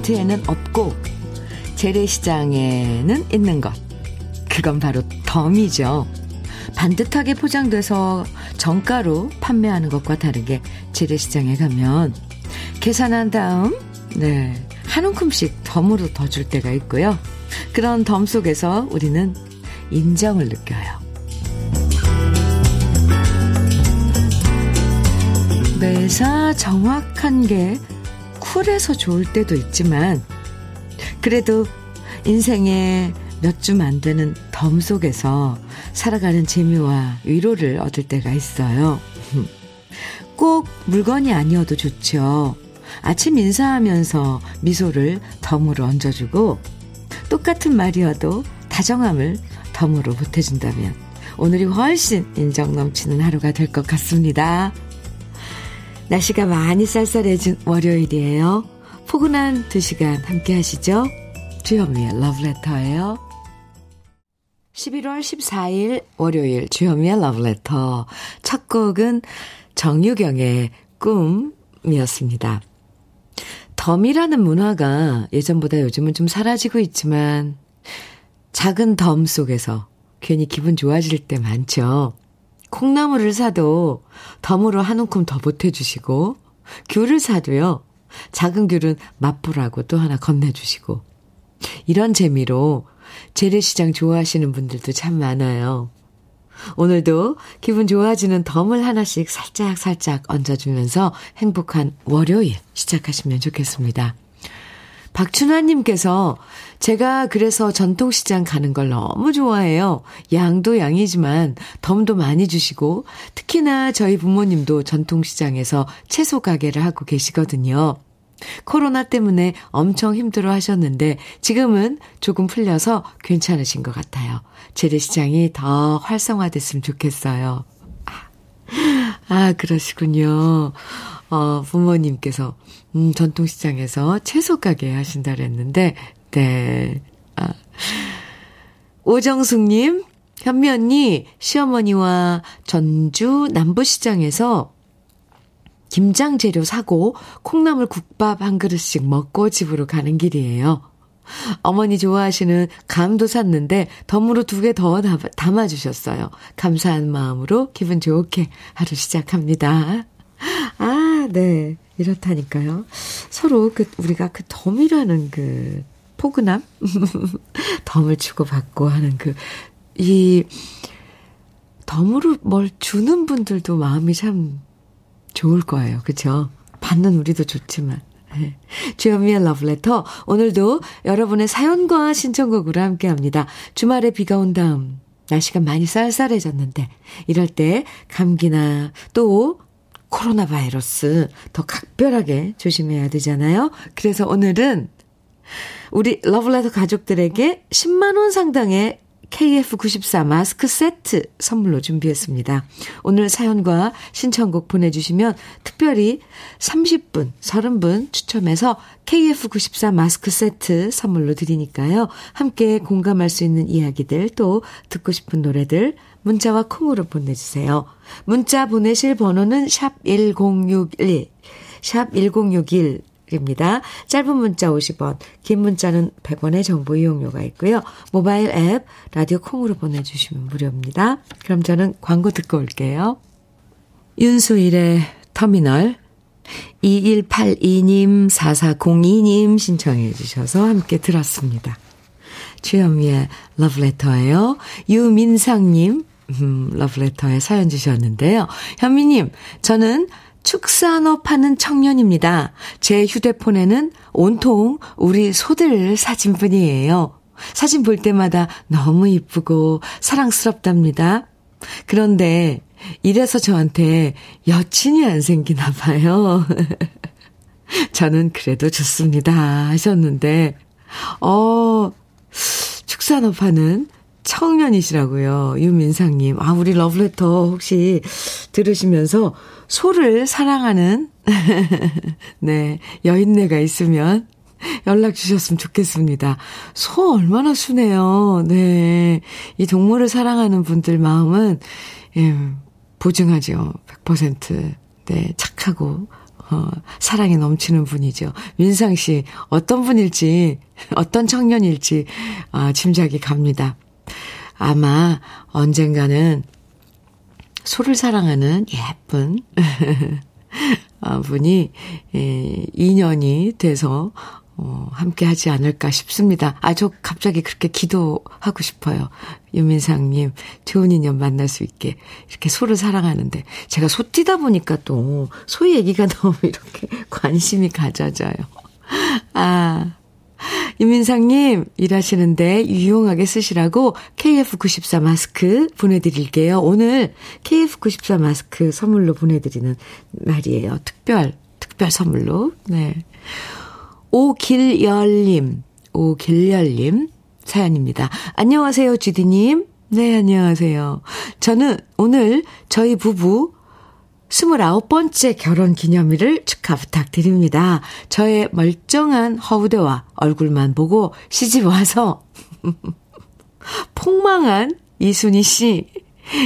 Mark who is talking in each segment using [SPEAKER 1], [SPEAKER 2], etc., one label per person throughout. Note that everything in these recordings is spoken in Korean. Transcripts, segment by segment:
[SPEAKER 1] 대형마트에는 없고 재래시장에는 있는 것. 그건 바로 덤이죠. 반듯하게 포장돼서 정가로 판매하는 것과 다르게 재래시장에 가면 계산한 다음 네, 한 움큼씩 덤으로 더 줄 때가 있고요. 그런 덤 속에서 우리는 인정을 느껴요. 매사 정확한 게 쿨해서 좋을 때도 있지만 그래도 인생에 몇줌안 되는 덤 속에서 살아가는 재미와 위로를 얻을 때가 있어요. 꼭 물건이 아니어도 좋죠. 아침 인사하면서 미소를 덤으로 얹어주고 똑같은 말이어도 다정함을 덤으로 보태준다면 오늘이 훨씬 인정 넘치는 하루가 될 것 같습니다. 날씨가 많이 쌀쌀해진 월요일이에요. 포근한 두 시간 함께 하시죠. 주현미의 러브레터예요. 11월 14일 월요일 주현미의 러브레터 첫 곡은 정유경의 꿈이었습니다. 덤이라는 문화가 예전보다 요즘은 좀 사라지고 있지만 작은 덤 속에서 괜히 기분 좋아질 때 많죠. 콩나물을 사도 덤으로 한 움큼 더 보태주시고, 귤을 사도요, 작은 귤은 맛보라고 또 하나 건네주시고, 이런 재미로 재래시장 좋아하시는 분들도 참 많아요. 오늘도 기분 좋아지는 덤을 하나씩 살짝살짝 살짝 얹어주면서 행복한 월요일 시작하시면 좋겠습니다. 박춘환님께서 제가 그래서 전통시장 가는 걸 너무 좋아해요. 양도 양이지만 덤도 많이 주시고 특히나 저희 부모님도 전통시장에서 채소 가게를 하고 계시거든요. 코로나 때문에 엄청 힘들어 하셨는데 지금은 조금 풀려서 괜찮으신 것 같아요. 재래시장이 더 활성화됐으면 좋겠어요. 아, 그러시군요. 어, 부모님께서, 음, 전통시장에서 채소 가게 하신다 그랬는데, 네. 아. 오정숙님, 현미 언니, 시어머니와 전주 남부시장에서 김장 재료 사고 콩나물 국밥 한 그릇씩 먹고 집으로 가는 길이에요. 어머니 좋아하시는 감도 샀는데 덤으로 두 개 더 담아주셨어요. 감사한 마음으로 기분 좋게 하루 시작합니다. 아, 네. 이렇다니까요. 서로 그, 우리가 그 덤이라는 그 포근함? 덤을 주고받고 하는 그, 이, 덤으로 뭘 주는 분들도 마음이 참 좋을 거예요. 그쵸? 받는 우리도 좋지만. 네. 주현미의 러브레터. 오늘도 여러분의 사연과 신청곡으로 함께 합니다. 주말에 비가 온 다음, 날씨가 많이 쌀쌀해졌는데, 이럴 때 감기나 또 코로나 바이러스 더 각별하게 조심해야 되잖아요. 그래서 오늘은 우리 러브레터 가족들에게 10만원 상당의 KF94 마스크 세트 선물로 준비했습니다. 오늘 사연과 신청곡 보내주시면 특별히 30분, 30분 추첨해서 KF94 마스크 세트 선물로 드리니까요. 함께 공감할 수 있는 이야기들 또 듣고 싶은 노래들 문자와 콩으로 보내주세요. 문자 보내실 번호는 샵 1061, 샵 1061, 입니다. 짧은 문자 50원, 긴 문자는 100원의 정보 이용료가 있고요. 모바일 앱, 라디오 콩으로 보내주시면 무료입니다. 그럼 저는 광고 듣고 올게요. 윤수일의 터미널 2182님, 4402님 신청해 주셔서 함께 들었습니다. 주현미의 러브레터예요. 유민상님, 음, 러브레터에 사연 주셨는데요. 현미님, 저는 축산업 하는 청년입니다. 제 휴대폰에는 온통 우리 소들 사진뿐이에요. 사진 볼 때마다 너무 이쁘고 사랑스럽답니다. 그런데 이래서 저한테 여친이 안 생기나 봐요. 저는 그래도 좋습니다. 하셨는데, 어, 축산업 하는 청년이시라고요. 유민상님. 아, 우리 러브레터 혹시 들으시면서 소를 사랑하는, 네, 여인네가 있으면 연락 주셨으면 좋겠습니다. 소 얼마나 순해요. 네. 이 동물을 사랑하는 분들 마음은, 예, 보증하죠. 100%. 네, 착하고, 어, 사랑이 넘치는 분이죠. 민상 씨, 어떤 분일지, 어떤 청년일지, 아, 짐작이 갑니다. 아마 언젠가는 소를 사랑하는 예쁜 아, 분이, 예, 인연이 돼서, 어, 함께 하지 않을까 싶습니다. 아, 저 갑자기 그렇게 기도하고 싶어요. 유민상님, 좋은 인연 만날 수 있게. 이렇게 소를 사랑하는데. 제가 소 뛰다 보니까 또, 소 얘기가 너무 이렇게 관심이 가져져요. 아, 유민상님, 일하시는데 유용하게 쓰시라고 KF94 마스크 보내드릴게요. 오늘 KF94 마스크 선물로 보내드리는 날이에요. 특별, 특별 선물로. 네. 오길열님, 오길열님 사연입니다. 안녕하세요, 주디님. 네, 안녕하세요. 저는 오늘 저희 부부 29번째 결혼 기념일을 축하 부탁드립니다. 저의 멀쩡한 허우대와 얼굴만 보고 시집 와서 폭망한 이순희 씨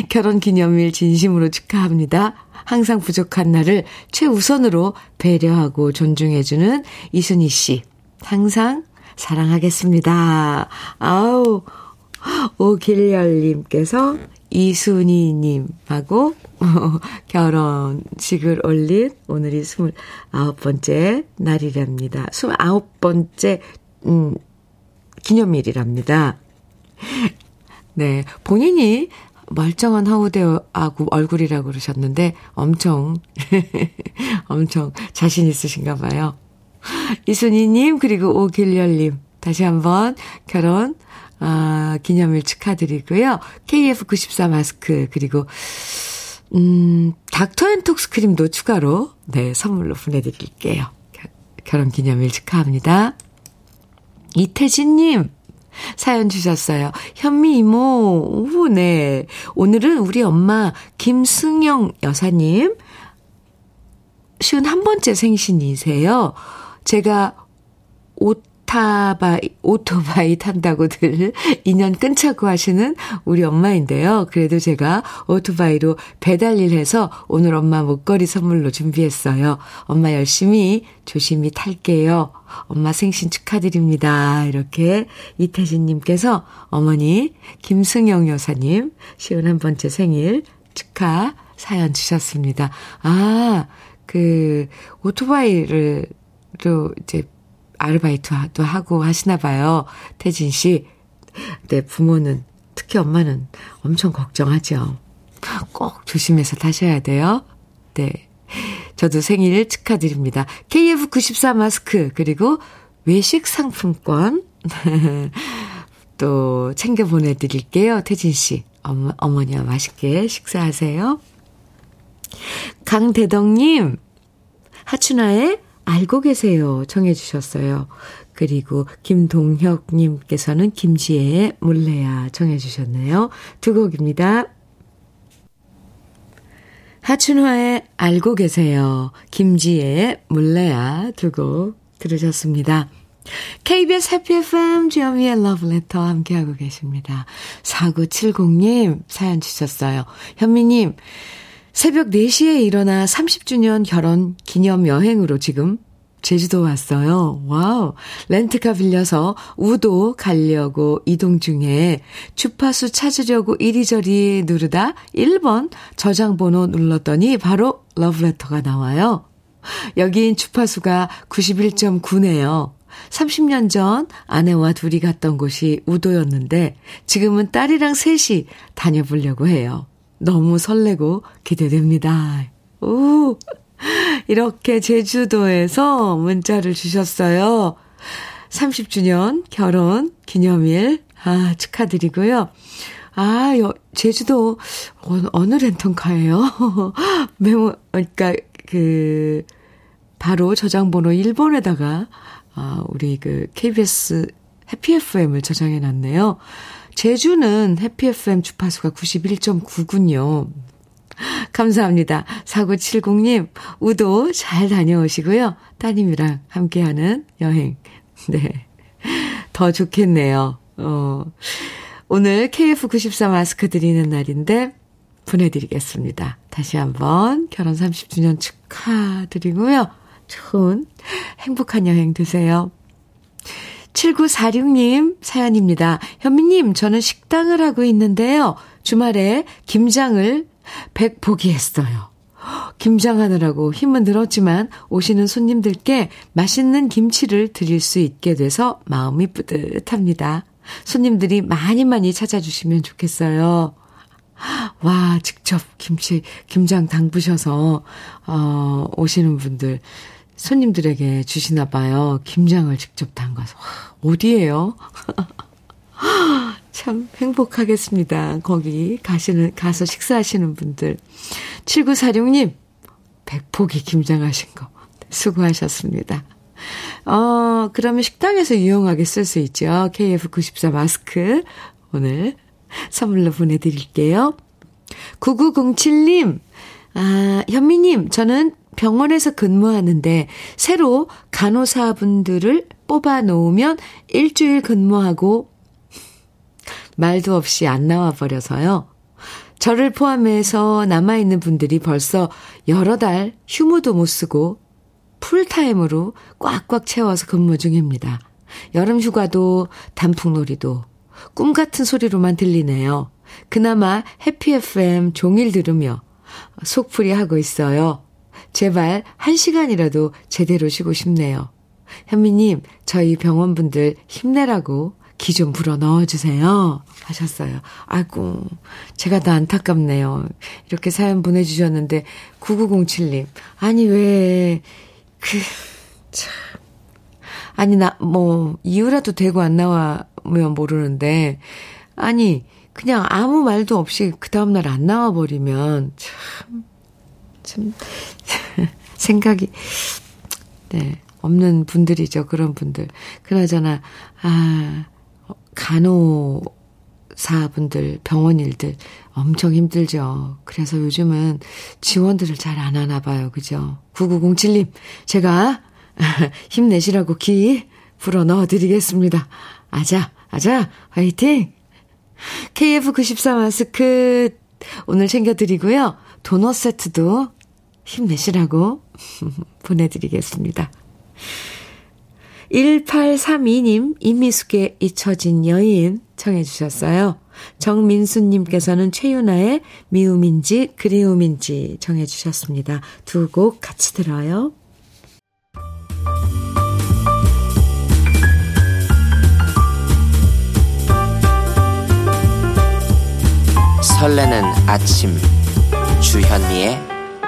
[SPEAKER 1] 결혼 기념일 진심으로 축하합니다. 항상 부족한 나를 최우선으로 배려하고 존중해주는 이순희 씨. 항상 사랑하겠습니다. 아우, 오길열님께서 이순희님하고 결혼식을 올린 오늘이 29번째 날이랍니다. 29번째, 음, 기념일이랍니다. 네, 본인이 멀쩡한 하우대하고 얼굴이라고 그러셨는데 엄청, 엄청 자신 있으신가 봐요. 이순희님, 그리고 오길열님, 다시 한번 결혼, 아, 기념일 축하드리고요. KF94 마스크, 그리고, 음, 닥터 앤 톡스 크림도 추가로, 네, 선물로 보내드릴게요. 결혼 기념일 축하합니다. 이태진님, 사연 주셨어요. 현미 이모, 오, 네. 오늘은 우리 엄마 김승영 여사님, 쉬운 한 번째 생신이세요. 제가 옷 오타바이, 오토바이 탄다고들 2년 끊자고 하시는 우리 엄마인데요. 그래도 제가 오토바이로 배달일 해서 오늘 엄마 목걸이 선물로 준비했어요. 엄마 열심히 조심히 탈게요. 엄마 생신 축하드립니다. 이렇게 이태진님께서 어머니 김승영 여사님 시원 한 번째 생일 축하 사연 주셨습니다. 아, 그 오토바이를 또 이제 아르바이트도 하고 하시나 봐요. 태진 씨. 네, 부모는, 특히 엄마는 엄청 걱정하죠. 꼭 조심해서 타셔야 돼요. 네. 저도 생일 축하드립니다. KF94 마스크, 그리고 외식 상품권, 또 챙겨 보내드릴게요. 태진 씨. 어머, 어머니와 맛있게 식사하세요. 강대덕님, 하춘아의 알고 계세요. 청해 주셨어요. 그리고 김동혁님께서는 김지혜의 몰래야 청해 주셨네요. 두 곡입니다. 하춘화의 알고 계세요. 김지혜의 몰래야 두 곡 들으셨습니다. KBS 해피 FM 주현미의 러브레터 함께하고 계십니다. 4970님 사연 주셨어요. 현미님 새벽 4시에 일어나 30주년 결혼 기념 여행으로 지금 제주도 왔어요. 와우. 렌트카 빌려서 우도 가려고 이동 중에 주파수 찾으려고 이리저리 누르다 1번 저장번호 눌렀더니 바로 러브레터가 나와요. 여긴 주파수가 91.9네요. 30년 전 아내와 둘이 갔던 곳이 우도였는데 지금은 딸이랑 셋이 다녀보려고 해요. 너무 설레고 기대됩니다. 오! 이렇게 제주도에서 문자를 주셨어요. 30주년 결혼 기념일, 아, 축하드리고요. 아, 여, 제주도, 어, 어느 렌턴카예요? 메모, 그러니까, 그, 바로 저장번호 1번에다가, 아, 우리 그, KBS 해피 FM을 저장해 놨네요. 제주는 해피 FM 주파수가 91.9군요. 감사합니다. 4970님, 우도 잘 다녀오시고요. 따님이랑 함께하는 여행. 네. 더 좋겠네요. 어, 오늘 KF94 마스크 드리는 날인데, 보내드리겠습니다. 다시 한번 결혼 30주년 축하드리고요. 좋은 행복한 여행 되세요. 7946님 사연입니다. 현미님, 저는 식당을 하고 있는데요. 주말에 김장을 100 포기했어요. 김장하느라고 힘은 들었지만 오시는 손님들께 맛있는 김치를 드릴 수 있게 돼서 마음이 뿌듯합니다. 손님들이 많이 많이 찾아주시면 좋겠어요. 와, 직접 김치, 김장 담그셔서, 어, 오시는 분들, 손님들에게 주시나 봐요. 김장을 직접 담가서. 와, 어디에요? 참 행복하겠습니다. 거기 가시는, 가서 식사하시는 분들. 7946님, 백포기 김장하신 거. 수고하셨습니다. 어, 그러면 식당에서 유용하게 쓸 수 있죠. KF94 마스크. 오늘 선물로 보내드릴게요. 9907님, 아, 현미님, 저는 병원에서 근무하는데 새로 간호사분들을 뽑아 놓으면 일주일 근무하고 말도 없이 안 나와 버려서요. 저를 포함해서 남아있는 분들이 벌써 여러 달 휴무도 못 쓰고 풀타임으로 꽉꽉 채워서 근무 중입니다. 여름 휴가도 단풍놀이도 꿈 같은 소리로만 들리네요. 그나마 해피 FM 종일 들으며 속풀이 하고 있어요. 제발 한 시간이라도 제대로 쉬고 싶네요. 현미님, 저희 병원분들 힘내라고 기 좀 불어 넣어주세요. 하셨어요. 아이고, 제가 다 안타깝네요. 이렇게 사연 보내주셨는데, 9907님. 아니, 왜, 그, 참. 아니, 나, 뭐, 이유라도 되고 안 나와면 모르는데, 아니, 그냥 아무 말도 없이 그 다음날 안 나와버리면, 참, 참, 생각이, 네, 없는 분들이죠. 그런 분들. 그나저나, 아, 간호사분들, 병원 일들 엄청 힘들죠. 그래서 요즘은 지원들을 잘 안 하나 봐요. 그죠? 9907님, 제가 힘내시라고 기 불어 넣어 드리겠습니다. 아자, 아자, 화이팅! KF94 마스크 오늘 챙겨드리고요. 도넛 세트도 힘내시라고 보내드리겠습니다. 1832님, 임미숙의 잊혀진 여인 청해 주셨어요. 정민수님께서는 최윤아의 미움인지 그리움인지 정해주셨습니다. 두 곡 같이 들어요.
[SPEAKER 2] 설레는 아침 주현미의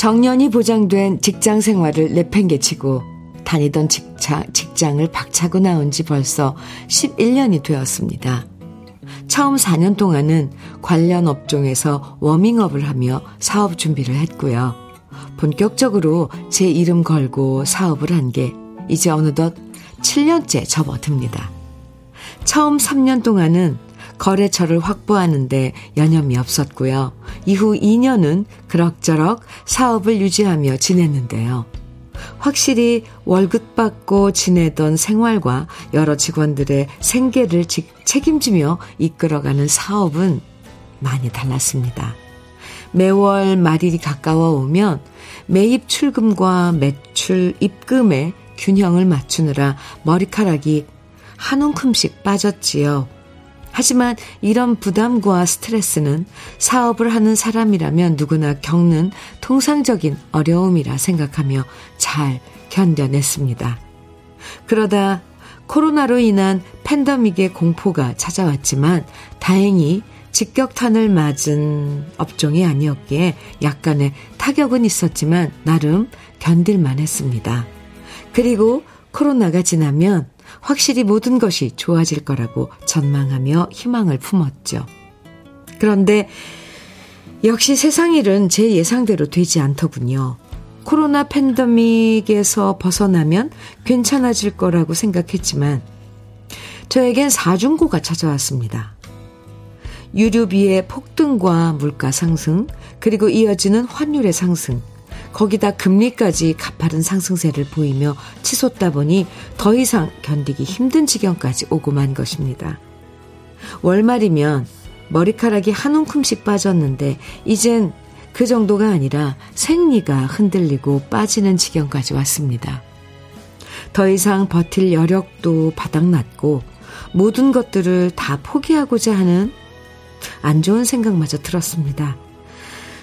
[SPEAKER 1] 정년이 보장된 직장 생활을 내팽개치고 다니던 직장, 직장을 박차고 나온 지 벌써 11년이 되었습니다. 처음 4년 동안은 관련 업종에서 워밍업을 하며 사업 준비를 했고요. 본격적으로 제 이름 걸고 사업을 한 게 이제 어느덧 7년째 접어듭니다. 처음 3년 동안은 거래처를 확보하는데 여념이 없었고요. 이후 2년은 그럭저럭 사업을 유지하며 지냈는데요. 확실히 월급 받고 지내던 생활과 여러 직원들의 생계를 책임지며 이끌어가는 사업은 많이 달랐습니다. 매월 말일이 가까워 오면 매입 출금과 매출 입금의 균형을 맞추느라 머리카락이 한 움큼씩 빠졌지요. 하지만 이런 부담과 스트레스는 사업을 하는 사람이라면 누구나 겪는 통상적인 어려움이라 생각하며 잘 견뎌냈습니다. 그러다 코로나로 인한 팬데믹의 공포가 찾아왔지만 다행히 직격탄을 맞은 업종이 아니었기에 약간의 타격은 있었지만 나름 견딜만 했습니다. 그리고 코로나가 지나면 확실히 모든 것이 좋아질 거라고 전망하며 희망을 품었죠. 그런데 역시 세상 일은 제 예상대로 되지 않더군요. 코로나 팬데믹에서 벗어나면 괜찮아질 거라고 생각했지만 저에겐 사중고가 찾아왔습니다. 유류비의 폭등과 물가 상승, 그리고 이어지는 환율의 상승, 거기다 금리까지 가파른 상승세를 보이며 치솟다 보니 더 이상 견디기 힘든 지경까지 오고 만 것입니다. 월말이면 머리카락이 한 움큼씩 빠졌는데 이젠 그 정도가 아니라 생리가 흔들리고 빠지는 지경까지 왔습니다. 더 이상 버틸 여력도 바닥났고 모든 것들을 다 포기하고자 하는 안 좋은 생각마저 들었습니다.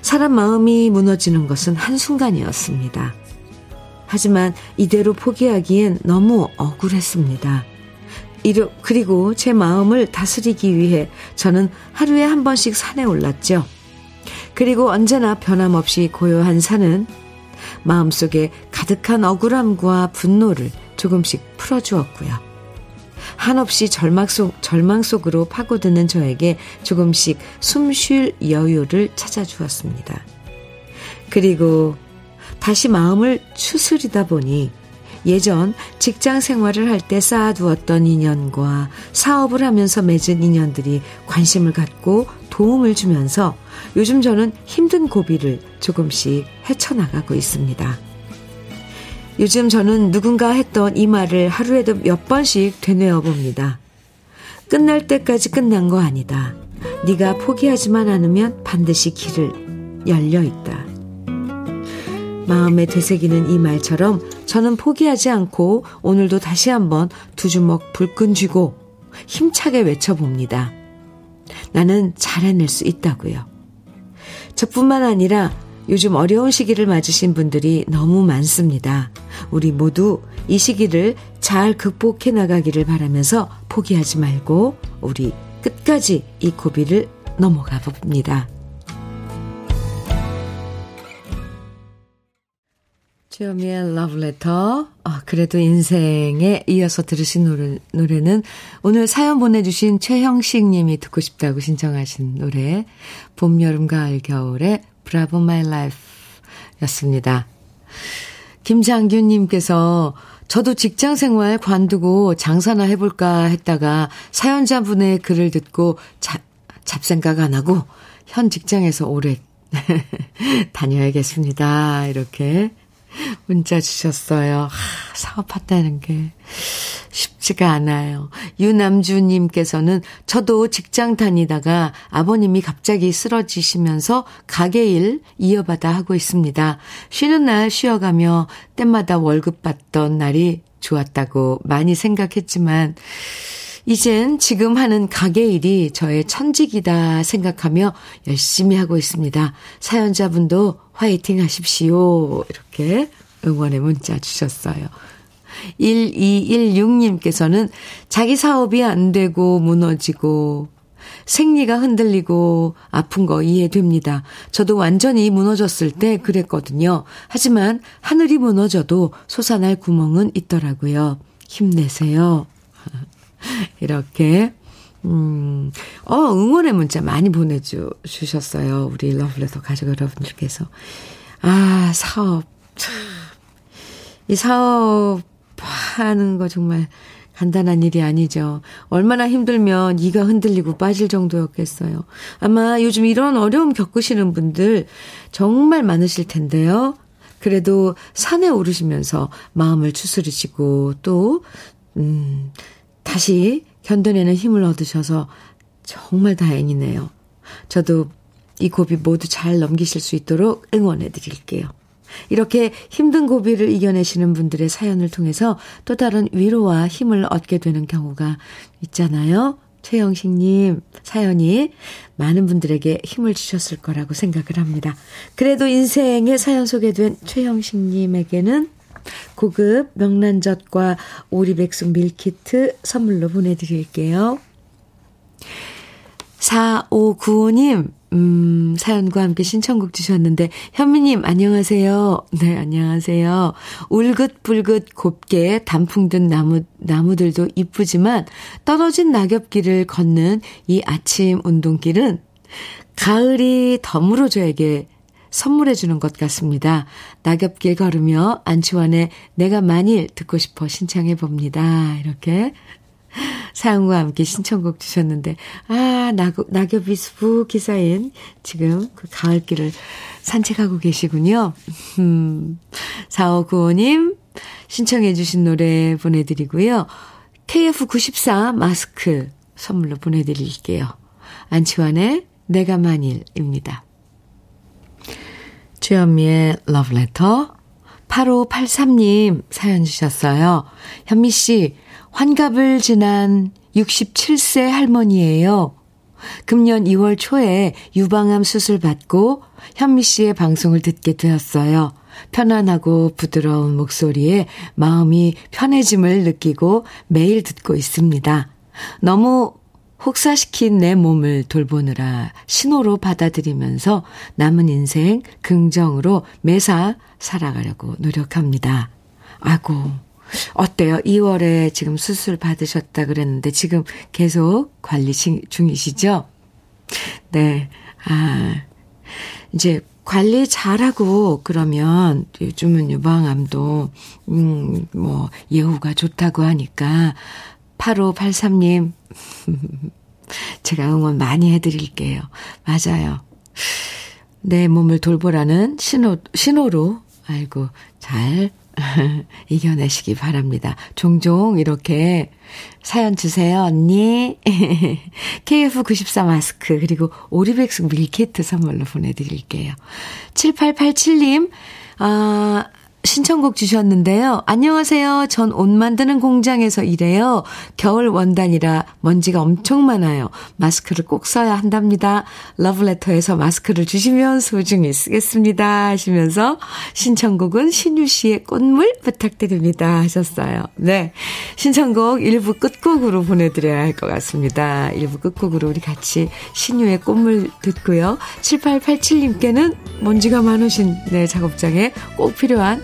[SPEAKER 1] 사람 마음이 무너지는 것은 한순간이었습니다. 하지만 이대로 포기하기엔 너무 억울했습니다. 그리고 제 마음을 다스리기 위해 저는 하루에 한 번씩 산에 올랐죠. 그리고 언제나 변함없이 고요한 산은 마음속에 가득한 억울함과 분노를 조금씩 풀어주었고요. 한없이 절망 속, 절망 속으로 파고드는 저에게 조금씩 숨 쉴 여유를 찾아주었습니다. 그리고 다시 마음을 추스리다 보니 예전 직장 생활을 할 때 쌓아두었던 인연과 사업을 하면서 맺은 인연들이 관심을 갖고 도움을 주면서 요즘 저는 힘든 고비를 조금씩 헤쳐나가고 있습니다. 요즘 저는 누군가 했던 이 말을 하루에도 몇 번씩 되뇌어 봅니다. 끝날 때까지 끝난 거 아니다. 네가 포기하지만 않으면 반드시 길을 열려 있다. 마음에 되새기는 이 말처럼 저는 포기하지 않고 오늘도 다시 한번 두 주먹 불끈 쥐고 힘차게 외쳐봅니다. 나는 잘 해낼 수 있다고요. 저뿐만 아니라 요즘 어려운 시기를 맞으신 분들이 너무 많습니다. 우리 모두 이 시기를 잘 극복해 나가기를 바라면서 포기하지 말고 우리 끝까지 이 고비를 넘어가 봅니다. 주여미의 러브레터. 아, 그래도 인생에 이어서 들으신 노래, 노래는 오늘 사연 보내주신 최형식 님이 듣고 싶다고 신청하신 노래. 봄, 여름, 가을, 겨울의 Bravo My Life 였습니다. 김장균님께서 저도 직장 생활 관두고 장사나 해볼까 했다가 사연자분의 글을 듣고 잡, 잡생각 안 하고 현 직장에서 오래 다녀야겠습니다. 이렇게 문자 주셨어요. 하, 사업한다는 게 쉽지가 않아요. 유남주님께서는 저도 직장 다니다가 아버님이 갑자기 쓰러지시면서 가게 일 이어받아 하고 있습니다. 쉬는 날 쉬어가며 때마다 월급 받던 날이 좋았다고 많이 생각했지만, 이젠 지금 하는 가게 일이 저의 천직이다 생각하며 열심히 하고 있습니다. 사연자분도 화이팅 하십시오. 이렇게 응원의 문자 주셨어요. 1216님께서는 자기 사업이 안 되고 무너지고 생리가 흔들리고 아픈 거 이해됩니다. 저도 완전히 무너졌을 때 그랬거든요. 하지만 하늘이 무너져도 솟아날 구멍은 있더라고요. 힘내세요. 이렇게, 음, 어, 응원의 문자 많이 보내주셨어요. 우리 러블레터 가족 여러분들께서. 아, 사업. 참. 이 사업 하는 거 정말 간단한 일이 아니죠. 얼마나 힘들면 이가 흔들리고 빠질 정도였겠어요. 아마 요즘 이런 어려움 겪으시는 분들 정말 많으실 텐데요. 그래도 산에 오르시면서 마음을 추스리시고 또, 음, 다시 견뎌내는 힘을 얻으셔서 정말 다행이네요. 저도 이 고비 모두 잘 넘기실 수 있도록 응원해 드릴게요. 이렇게 힘든 고비를 이겨내시는 분들의 사연을 통해서 또 다른 위로와 힘을 얻게 되는 경우가 있잖아요. 최영식님 사연이 많은 분들에게 힘을 주셨을 거라고 생각을 합니다. 그래도 인생의 사연 소개된 최영식님에게는 고급 명란젓과 오리백숙 밀키트 선물로 보내드릴게요. 4595님, 음, 사연과 함께 신청곡 주셨는데, 현미님, 안녕하세요. 네, 안녕하세요. 울긋불긋 곱게 단풍 든 나무, 나무들도 이쁘지만, 떨어진 낙엽길을 걷는 이 아침 운동길은 가을이 덤으로 저에게 선물해 주는 것 같습니다. 낙엽길 걸으며 안치환의 내가 만일 듣고 싶어 신청해 봅니다. 이렇게 사연과 함께 신청곡 주셨는데, 아, 낙, 낙엽이 수북히 쌓인 지금 그 가을길을 산책하고 계시군요. 음, 4595님 신청해 주신 노래 보내드리고요. KF94 마스크 선물로 보내드릴게요. 안치환의 내가 만일입니다. 주현미의 러브레터 8583님 사연 주셨어요. 현미 씨, 환갑을 지난 67세 할머니예요. 금년 2월 초에 유방암 수술 받고 현미 씨의 방송을 듣게 되었어요. 편안하고 부드러운 목소리에 마음이 편해짐을 느끼고 매일 듣고 있습니다. 너무 혹사시킨 내 몸을 돌보느라 신호로 받아들이면서 남은 인생 긍정으로 매사 살아가려고 노력합니다. 아고, 어때요? 2월에 지금 수술 받으셨다 그랬는데 지금 계속 관리 중이시죠? 네. 아, 이제 관리 잘하고 그러면 요즘은 유방암도, 음, 뭐, 예후가 좋다고 하니까 8583님, 제가 응원 많이 해드릴게요. 맞아요. 내 몸을 돌보라는 신호, 신호로, 아이고, 잘 이겨내시기 바랍니다. 종종 이렇게 사연 주세요, 언니. KF94 마스크, 그리고 오리백숙 밀키트 선물로 보내드릴게요. 7887님, 아, 신청곡 주셨는데요. 안녕하세요. 전 옷 만드는 공장에서 일해요. 겨울 원단이라 먼지가 엄청 많아요. 마스크를 꼭 써야 한답니다. 러브레터에서 마스크를 주시면 소중히 쓰겠습니다. 하시면서 신청곡은 신유 씨의 꽃물 부탁드립니다. 하셨어요. 네. 신청곡 1부 끝곡으로 보내드려야 할 것 같습니다. 1부 끝곡으로 우리 같이 신유의 꽃물 듣고요. 7887님께는 먼지가 많으신 네, 작업장에 꼭 필요한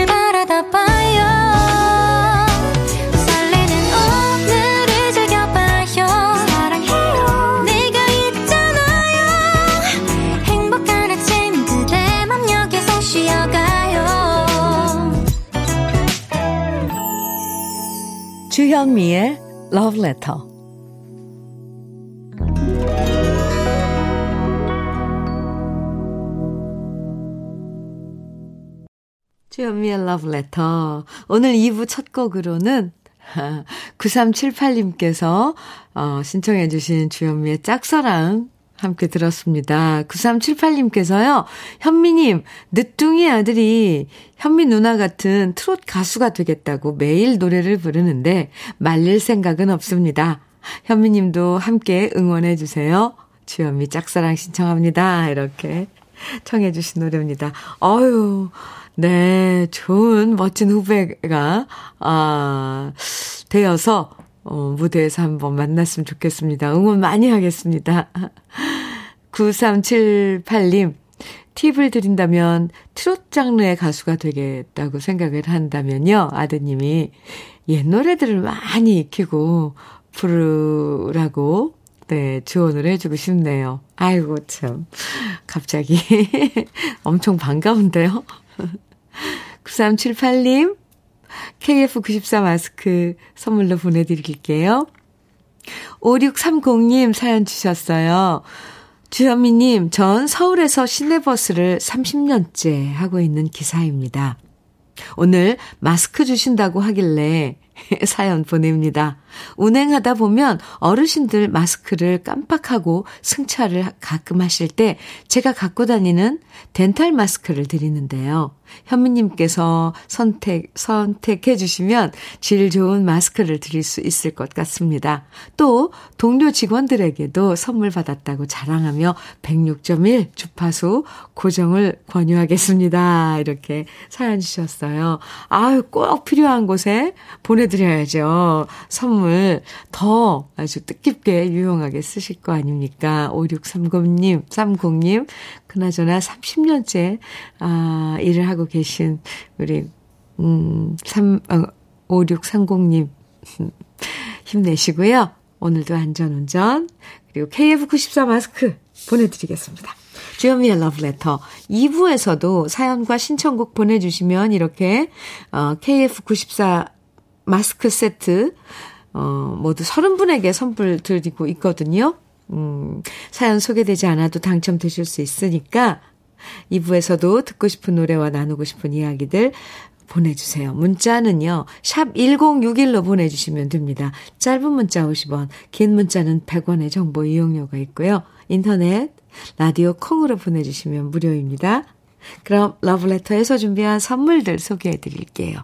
[SPEAKER 1] 주현미의 Love Letter. 주현미의 Love Letter. 오늘 2부 첫 곡으로는 9378님께서 어, 신청해 주신 주현미의 짝사랑 함께 들었습니다. 9378님께서요, 현미님, 늦둥이 아들이 현미 누나 같은 트롯 가수가 되겠다고 매일 노래를 부르는데 말릴 생각은 없습니다. 현미님도 함께 응원해주세요. 주현미 짝사랑 신청합니다. 이렇게 청해주신 노래입니다. 어유 네, 좋은, 멋진 후배가, 아, 되어서 어, 무대에서 한번 만났으면 좋겠습니다. 응원 많이 하겠습니다. 9378님, 팁을 드린다면 트롯 장르의 가수가 되겠다고 생각을 한다면요. 아드님이 옛 노래들을 많이 익히고 부르라고 네, 조언을 해주고 싶네요. 아이고, 참. 갑자기 엄청 반가운데요. 9378님, KF94 마스크 선물로 보내드릴게요. 5630님 사연 주셨어요. 주현미님, 전 서울에서 시내버스를 30년째 하고 있는 기사입니다. 오늘 마스크 주신다고 하길래 사연 보냅니다. 운행하다 보면 어르신들 마스크를 깜빡하고 승차를 가끔 하실 때 제가 갖고 다니는 덴탈 마스크를 드리는데요. 현미님께서 선택, 선택해 주시면 질 좋은 마스크를 드릴 수 있을 것 같습니다. 또 동료 직원들에게도 선물 받았다고 자랑하며 106.1 주파수 고정을 권유하겠습니다. 이렇게 사연 주셨어요. 아유, 꼭 필요한 곳에 보내 드려야죠. 선물 더 아주 뜻깊게 유용하게 쓰실 거 아닙니까? 5630님, 30님, 그나저나 30년째, 아, 일을 하고 계신 우리, 음, 3, 어, 5630님, 힘내시고요. 오늘도 안전운전, 그리고 KF94 마스크 보내드리겠습니다. 주현미의 러브레터 2부에서도 사연과 신청곡 보내주시면 이렇게 어, KF94 마스크 세트 어, 모두 30분에게 선물 드리고 있거든요. 음, 사연 소개되지 않아도 당첨되실 수 있으니까 2부에서도 듣고 싶은 노래와 나누고 싶은 이야기들 보내주세요. 문자는요, 샵 1061로 보내주시면 됩니다. 짧은 문자 50원, 긴 문자는 100원의 정보 이용료가 있고요. 인터넷, 라디오 콩으로 보내주시면 무료입니다. 그럼 러브레터에서 준비한 선물들 소개해 드릴게요.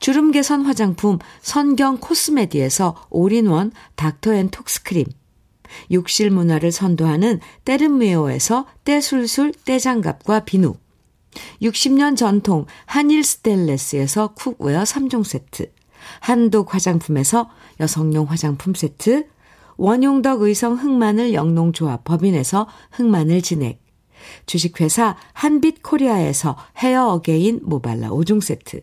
[SPEAKER 1] 주름 개선 화장품 선경 코스메디에서 올인원 닥터앤톡스크림. 욕실 문화를 선도하는 때르메오에서 때술술 때장갑과 비누. 60년 전통 한일 스텐레스에서 cookware 3종 세트. 한독 화장품에서 여성용 화장품 세트. 원용덕 의성 흑마늘 영농조합 법인에서 흑마늘 진액. 주식회사 한빛코리아에서 헤어 어게인 모발라 5종 세트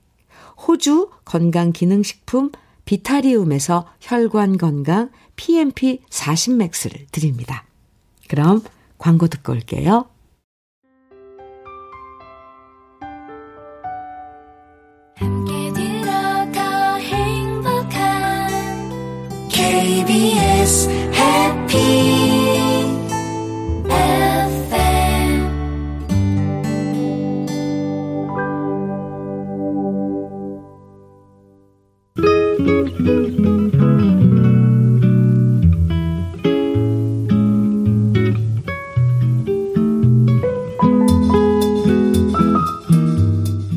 [SPEAKER 1] 호주 건강기능식품 비타리움에서 혈관 건강 PMP 40맥스를 드립니다. 그럼 광고 듣고 올게요. KBS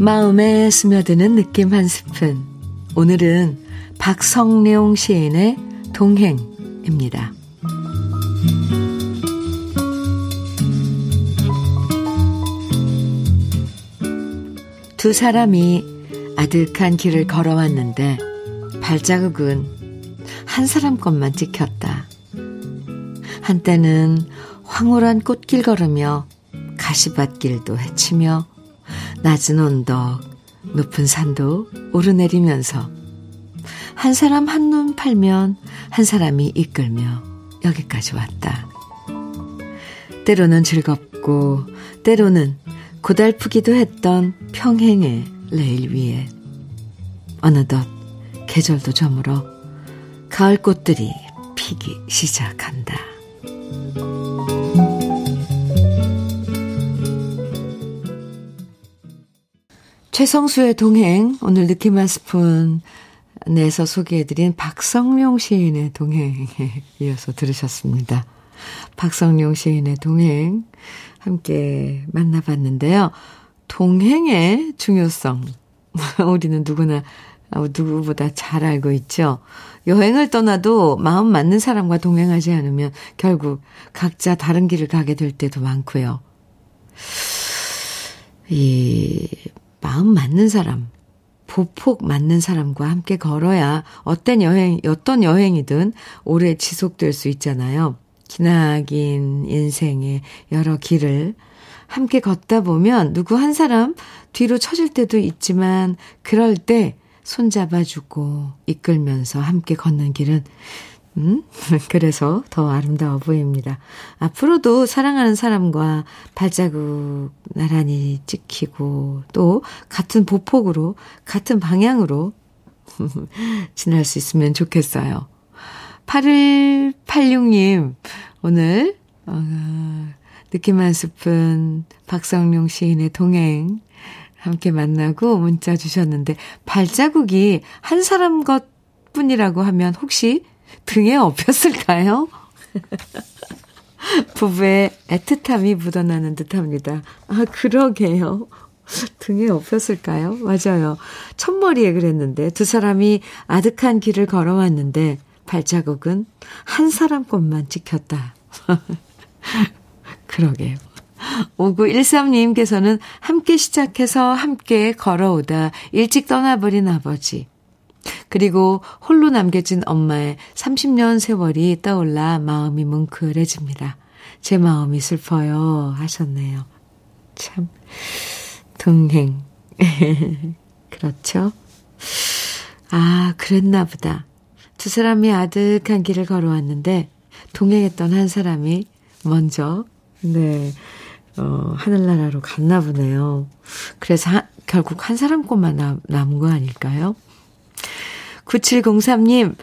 [SPEAKER 1] 마음에 스며드는 느낌 한 스푼. 오늘은 박성룡 시인의 동행입니다. 두 사람이 아득한 길을 걸어왔는데 발자국은 한 사람 것만 찍혔다. 한때는 황홀한 꽃길 걸으며 가시밭길도 헤치며 낮은 언덕, 높은 산도 오르내리면서 한 사람 한눈 팔면 한 사람이 이끌며 여기까지 왔다. 때로는 즐겁고 때로는 고달프기도 했던 평행의 레일 위에 어느덧 계절도 저물어 가을 꽃들이 피기 시작한다. 최성수의 동행, 오늘 느낌 한 스푼 내서 소개해드린 박성룡 시인의 동행에 이어서 들으셨습니다. 박성룡 시인의 동행 함께 만나봤는데요. 동행의 중요성. 우리는 누구나 누구보다 잘 알고 있죠. 여행을 떠나도 마음 맞는 사람과 동행하지 않으면 결국 각자 다른 길을 가게 될 때도 많고요. 이 마음 맞는 사람, 보폭 맞는 사람과 함께 걸어야 어떤 여행, 어떤 여행이든 오래 지속될 수 있잖아요. 기나긴 인생의 여러 길을 함께 걷다 보면 누구 한 사람 뒤로 처질 때도 있지만 그럴 때 손잡아주고 이끌면서 함께 걷는 길은 음? 그래서 더 아름다워 보입니다. 앞으로도 사랑하는 사람과 발자국 나란히 찍히고 또 같은 보폭으로 같은 방향으로 지날 수 있으면 좋겠어요. 8186님, 오늘, 어, 느낌 한 스푼 박성룡 시인의 동행 함께 만나고 문자 주셨는데, 발자국이 한 사람 것 뿐이라고 하면 혹시 등에 업혔을까요? 부부의 애틋함이 묻어나는 듯 합니다. 아, 그러게요. 등에 업혔을까요? 맞아요. 첫머리에 그랬는데 두 사람이 아득한 길을 걸어왔는데 발자국은 한 사람 것만 찍혔다. 그러게요. 5913님께서는 함께 시작해서 함께 걸어오다 일찍 떠나버린 아버지. 그리고 홀로 남겨진 엄마의 30년 세월이 떠올라 마음이 뭉클해집니다. 제 마음이 슬퍼요. 하셨네요. 참, 동행. 그렇죠? 아, 그랬나 보다. 두 사람이 아득한 길을 걸어왔는데, 동행했던 한 사람이 먼저, 네, 어, 하늘나라로 갔나 보네요. 그래서 하, 결국 한 사람 것만 남, 남은 거 아닐까요? 9703님,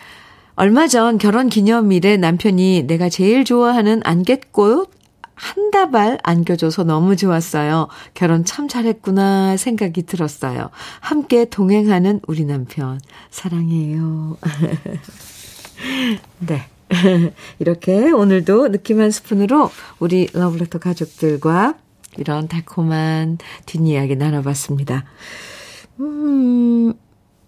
[SPEAKER 1] 얼마 전 결혼 기념일에 남편이 내가 제일 좋아하는 안갯꽃 한 다발 안겨줘서 너무 좋았어요. 결혼 참 잘했구나 생각이 들었어요. 함께 동행하는 우리 남편. 사랑해요. 네. 이렇게 오늘도 느낌 한 스푼으로 우리 러블레터 가족들과 이런 달콤한 뒷이야기 나눠봤습니다. 음,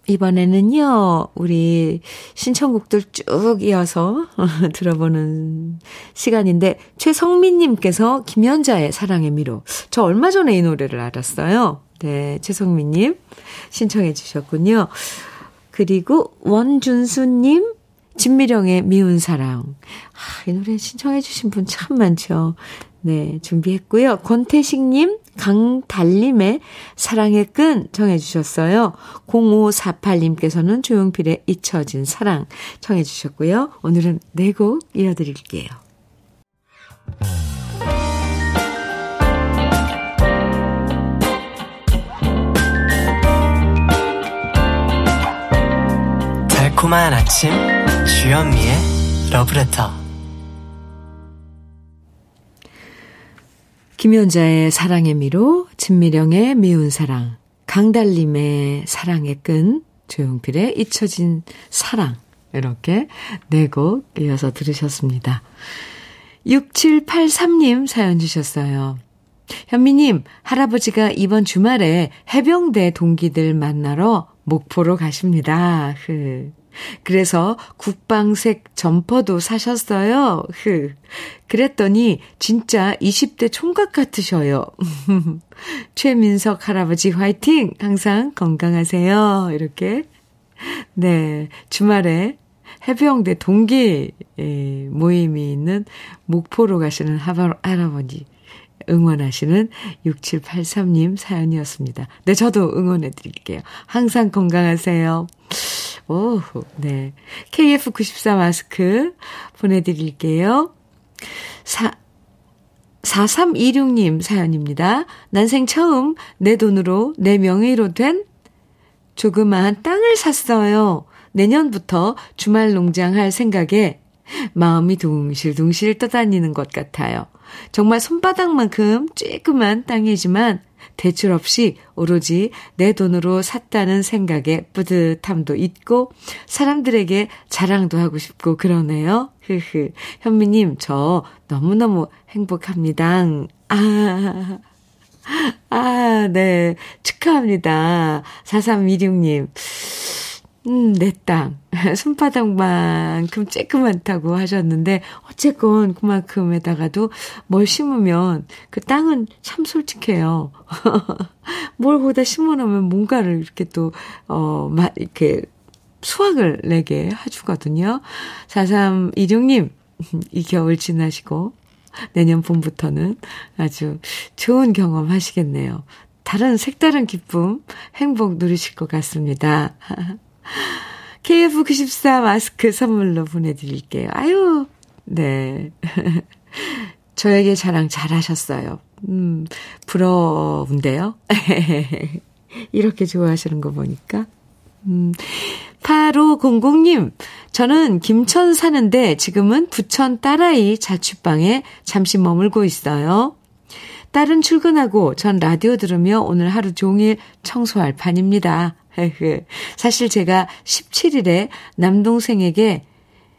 [SPEAKER 1] 이번에는요, 우리 신청곡들 쭉 이어서 들어보는 시간인데, 최성민님께서 김연자의 사랑의 미로. 저 얼마 전에 이 노래를 알았어요. 네, 최성민님 신청해 주셨군요. 그리고 원준수님, 진미령의 미운 사랑. 아, 이 노래 신청해 주신 분 참 많죠. 네, 준비했고요. 권태식님, 강달님의 사랑의 끈 정해주셨어요. 0548님께서는 조용필의 잊혀진 사랑 정해주셨고요. 오늘은 네 곡 이어드릴게요.
[SPEAKER 2] 달콤한 아침 주현미의 러브레터
[SPEAKER 1] 김연자의 사랑의 미로, 진미령의 미운 사랑, 강달림의 사랑의 끈, 조용필의 잊혀진 사랑. 이렇게 네 곡 이어서 들으셨습니다. 6783님 사연 주셨어요. 현미님, 할아버지가 이번 주말에 해병대 동기들 만나러 목포로 가십니다. 흐. 그래서 국방색 점퍼도 사셨어요. 흐. 그랬더니 진짜 20대 총각 같으셔요. 최민석 할아버지 화이팅! 항상 건강하세요. 이렇게. 네. 주말에 해병대 동기 모임이 있는 목포로 가시는 할아버지 응원하시는 6783님 사연이었습니다. 네, 저도 응원해 드릴게요. 항상 건강하세요. 오, 네. KF94 마스크 보내드릴게요. 4, 4326님 사연입니다. 난생 처음 내 돈으로 내 명의로 된 조그마한 땅을 샀어요. 내년부터 주말 농장 할 생각에 마음이 둥실둥실 떠다니는 것 같아요. 정말 손바닥만큼 쬐끄만 땅이지만 대출 없이 오로지 내 돈으로 샀다는 생각에 뿌듯함도 있고 사람들에게 자랑도 하고 싶고 그러네요. 흐흐. 현미님, 저 너무너무 행복합니다. 아. 아, 네. 축하합니다. 4326님. 음, 내 땅. 손바닥만큼 쬐끄맣다고 하셨는데, 어쨌건 그만큼에다가도 뭘 심으면 그 땅은 참 솔직해요. 뭘 거기다 심어 놓으면 뭔가를 이렇게 또, 어, 막, 이렇게 수확을 내게 해주거든요. 4326님, 이 겨울 지나시고, 내년 봄부터는 아주 좋은 경험 하시겠네요. 다른 색다른 기쁨, 행복 누리실 것 같습니다. KF94 마스크 선물로 보내드릴게요. 아유, 네. 저에게 자랑 잘 하셨어요. 음, 부러운데요? 이렇게 좋아하시는 거 보니까. 음, 8500님, 저는 김천 사는데 지금은 부천 딸아이 자취방에 잠시 머물고 있어요. 딸은 출근하고 전 라디오 들으며 오늘 하루 종일 청소할 판입니다. 사실 제가 17일에 남동생에게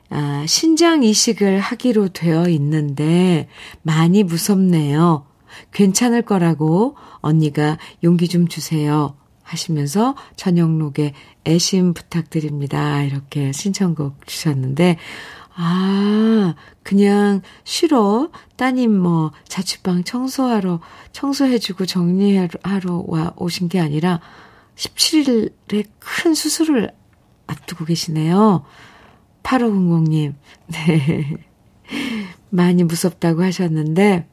[SPEAKER 1] 아, 신장 이식을 하기로 되어 있는데 많이 무섭네요. 괜찮을 거라고 언니가 용기 좀 주세요. 하시면서 저녁록에 애심 부탁드립니다. 이렇게 신청곡 주셨는데, 아, 그냥 쉬러 따님 뭐 자취방 청소하러, 청소해주고 정리하러 와 오신 게 아니라 17일에 큰 수술을 앞두고 계시네요. 8500님, 네. 많이 무섭다고 하셨는데,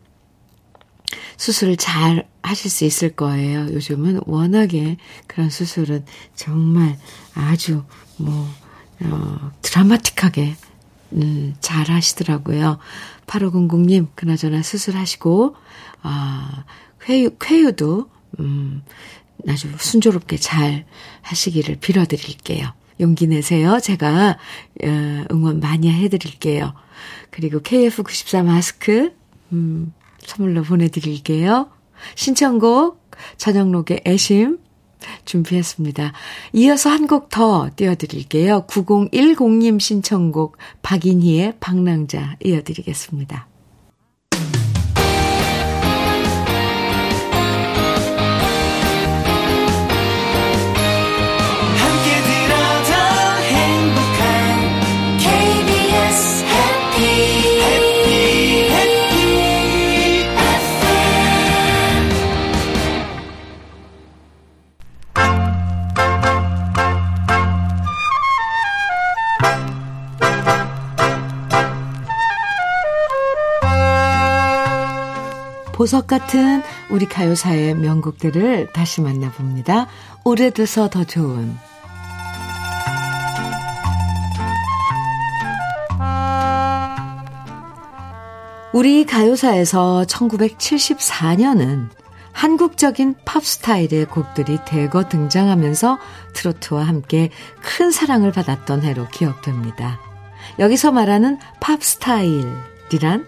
[SPEAKER 1] 수술을 잘 하실 수 있을 거예요. 요즘은 워낙에 그런 수술은 정말 아주 뭐, 어, 드라마틱하게, 음, 잘 하시더라고요. 8500님, 그나저나 수술하시고, 아, 쾌유, 쾌유도, 음, 아주 순조롭게 잘 하시기를 빌어드릴게요. 용기 내세요. 제가, 어, 응원 많이 해드릴게요. 그리고 KF94 마스크, 음, 선물로 보내드릴게요. 신청곡 저녁록의 애심 준비했습니다. 이어서 한 곡 더 띄워드릴게요. 9010님 신청곡 박인희의 방랑자 이어드리겠습니다. 보석 같은 우리 가요사의 명곡들을 다시 만나봅니다. 오래돼서 더 좋은 우리 가요사에서 1974년은 한국적인 팝 스타일의 곡들이 대거 등장하면서 트로트와 함께 큰 사랑을 받았던 해로 기억됩니다. 여기서 말하는 팝 스타일이란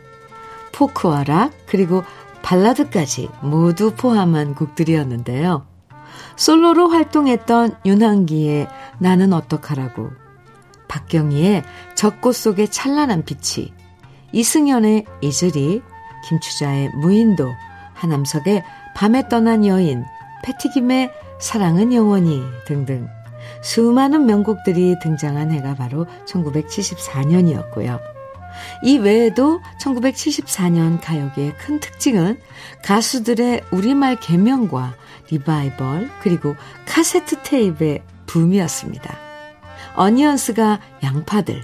[SPEAKER 1] 포크와 락, 그리고 발라드까지 모두 포함한 곡들이었는데요. 솔로로 활동했던 윤한기의 나는 어떡하라고, 박경희의 적꽃 속의 찬란한 빛이, 이승연의 이슬이, 김추자의 무인도, 하남석의 밤에 떠난 여인, 패티김의 사랑은 영원히 등등 수많은 명곡들이 등장한 해가 바로 1974년이었고요. 이 외에도 1974년 가요계의 큰 특징은 가수들의 우리말 개명과 리바이벌 그리고 카세트 테이프의 붐이었습니다. 어니언스가 양파들,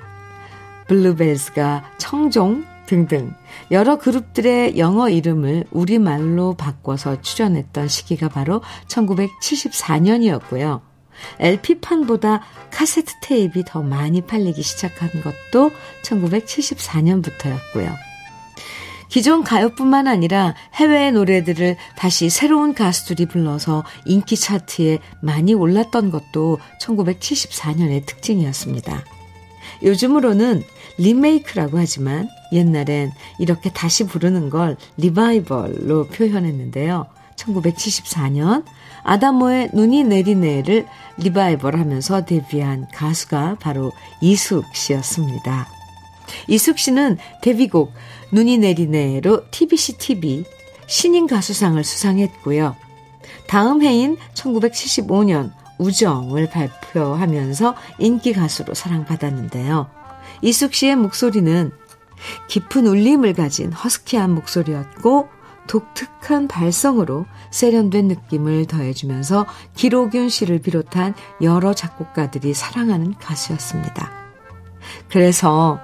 [SPEAKER 1] 블루벨스가 청종 등등 여러 그룹들의 영어 이름을 우리말로 바꿔서 출연했던 시기가 바로 1974년이었고요. LP판보다 카세트 테이프가 더 많이 팔리기 시작한 것도 1974년부터였고요. 기존 가요뿐만 아니라 해외의 노래들을 다시 새로운 가수들이 불러서 인기 차트에 많이 올랐던 것도 1974년의 특징이었습니다. 요즘으로는 리메이크라고 하지만 옛날엔 이렇게 다시 부르는 걸 리바이벌로 표현했는데요. 1974년 아다모의 눈이 내리네를 리바이벌 하면서 데뷔한 가수가 바로 이숙 씨였습니다. 이숙 씨는 데뷔곡 눈이 내리네로 TBC TV 신인 가수상을 수상했고요. 다음 해인 1975년 우정을 발표하면서 인기 가수로 사랑받았는데요. 이숙 씨의 목소리는 깊은 울림을 가진 허스키한 목소리였고 독특한 발성으로 세련된 느낌을 더해주면서 기록윤 씨를 비롯한 여러 작곡가들이 사랑하는 가수였습니다. 그래서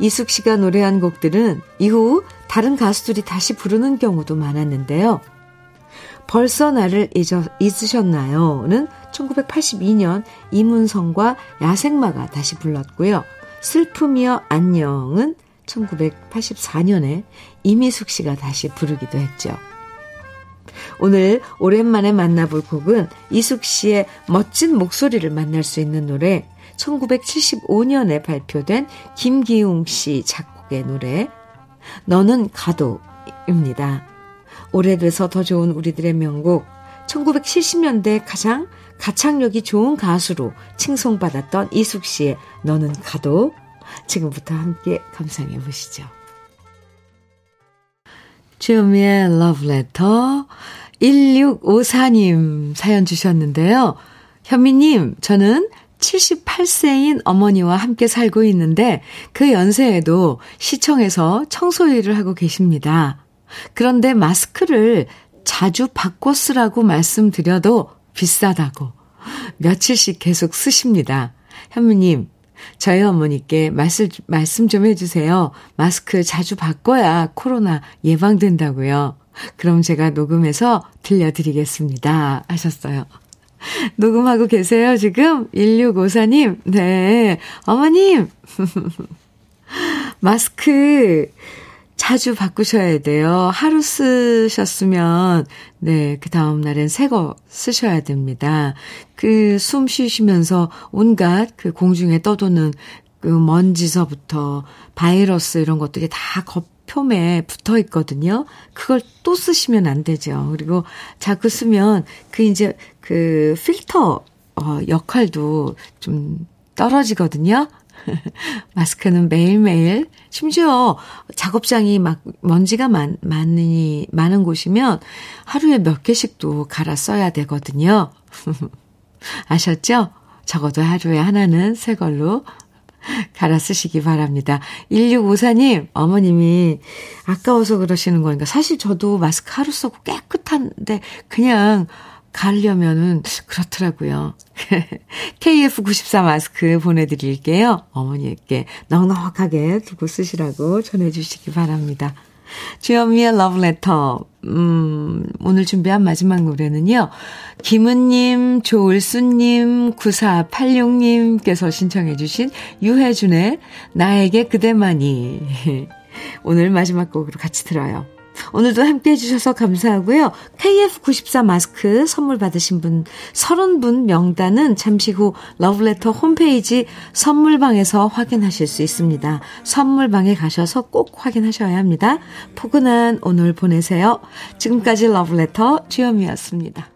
[SPEAKER 1] 이숙 씨가 노래한 곡들은 이후 다른 가수들이 다시 부르는 경우도 많았는데요. 벌써 나를 잊어, 잊으셨나요?는 1982년 이문성과 야생마가 다시 불렀고요. 슬픔이여 안녕은 1984년에 이미숙 씨가 다시 부르기도 했죠. 오늘 오랜만에 만나볼 곡은 이숙 씨의 멋진 목소리를 만날 수 있는 노래 1975년에 발표된 김기웅 씨 작곡의 노래 너는 가도입니다. 오래돼서 더 좋은 우리들의 명곡 1970년대 가장 가창력이 좋은 가수로 칭송받았던 이숙 씨의 너는 가도 지금부터 함께 감상해 보시죠. 주미의 러브레터 1654님 사연 주셨는데요. 현미님, 저는 78세인 어머니와 함께 살고 있는데 그 연세에도 시청에서 청소 일을 하고 계십니다. 그런데 마스크를 자주 바꿔 쓰라고 말씀드려도 비싸다고 며칠씩 계속 쓰십니다. 현미님, 저희 어머니께 말씀, 말씀 좀 해주세요. 마스크 자주 바꿔야 코로나 예방된다고요. 그럼 제가 녹음해서 들려드리겠습니다. 하셨어요. 녹음하고 계세요, 지금? 1654님. 네. 어머님! 마스크 자주 바꾸셔야 돼요. 하루 쓰셨으면, 네, 그 다음날엔 새 거 쓰셔야 됩니다. 그 숨 쉬시면서 온갖 그 공중에 떠도는 그 먼지서부터 바이러스 이런 것들이 다 겉표면에 붙어 있거든요. 그걸 또 쓰시면 안 되죠. 그리고 자꾸 쓰면 그 이제 그 필터 어, 역할도 좀 떨어지거든요. 마스크는 매일매일, 심지어 작업장이 막 먼지가 많, 많으니, 많은 곳이면 하루에 몇 개씩도 갈아 써야 되거든요. 아셨죠? 적어도 하루에 하나는 새 걸로 갈아 쓰시기 바랍니다. 1654님, 어머님이 아까워서 그러시는 거니까 사실 저도 마스크 하루 쓰고 깨끗한데 그냥 가려면은 그렇더라고요. KF94 마스크 보내드릴게요. 어머니께 넉넉하게 두고 쓰시라고 전해주시기 바랍니다. 주현미의 러브레터. 음, 오늘 준비한 마지막 노래는요. 김은님, 조을수님, 9486님께서 신청해주신 유혜준의 나에게 그대만이. 오늘 마지막 곡으로 같이 들어요. 오늘도 함께 해주셔서 감사하고요. KF94 마스크 선물 받으신 분 30분 명단은 잠시 후 러브레터 홈페이지 선물방에서 확인하실 수 있습니다. 선물방에 가셔서 꼭 확인하셔야 합니다. 포근한 오늘 보내세요. 지금까지 러브레터 주현미였습니다.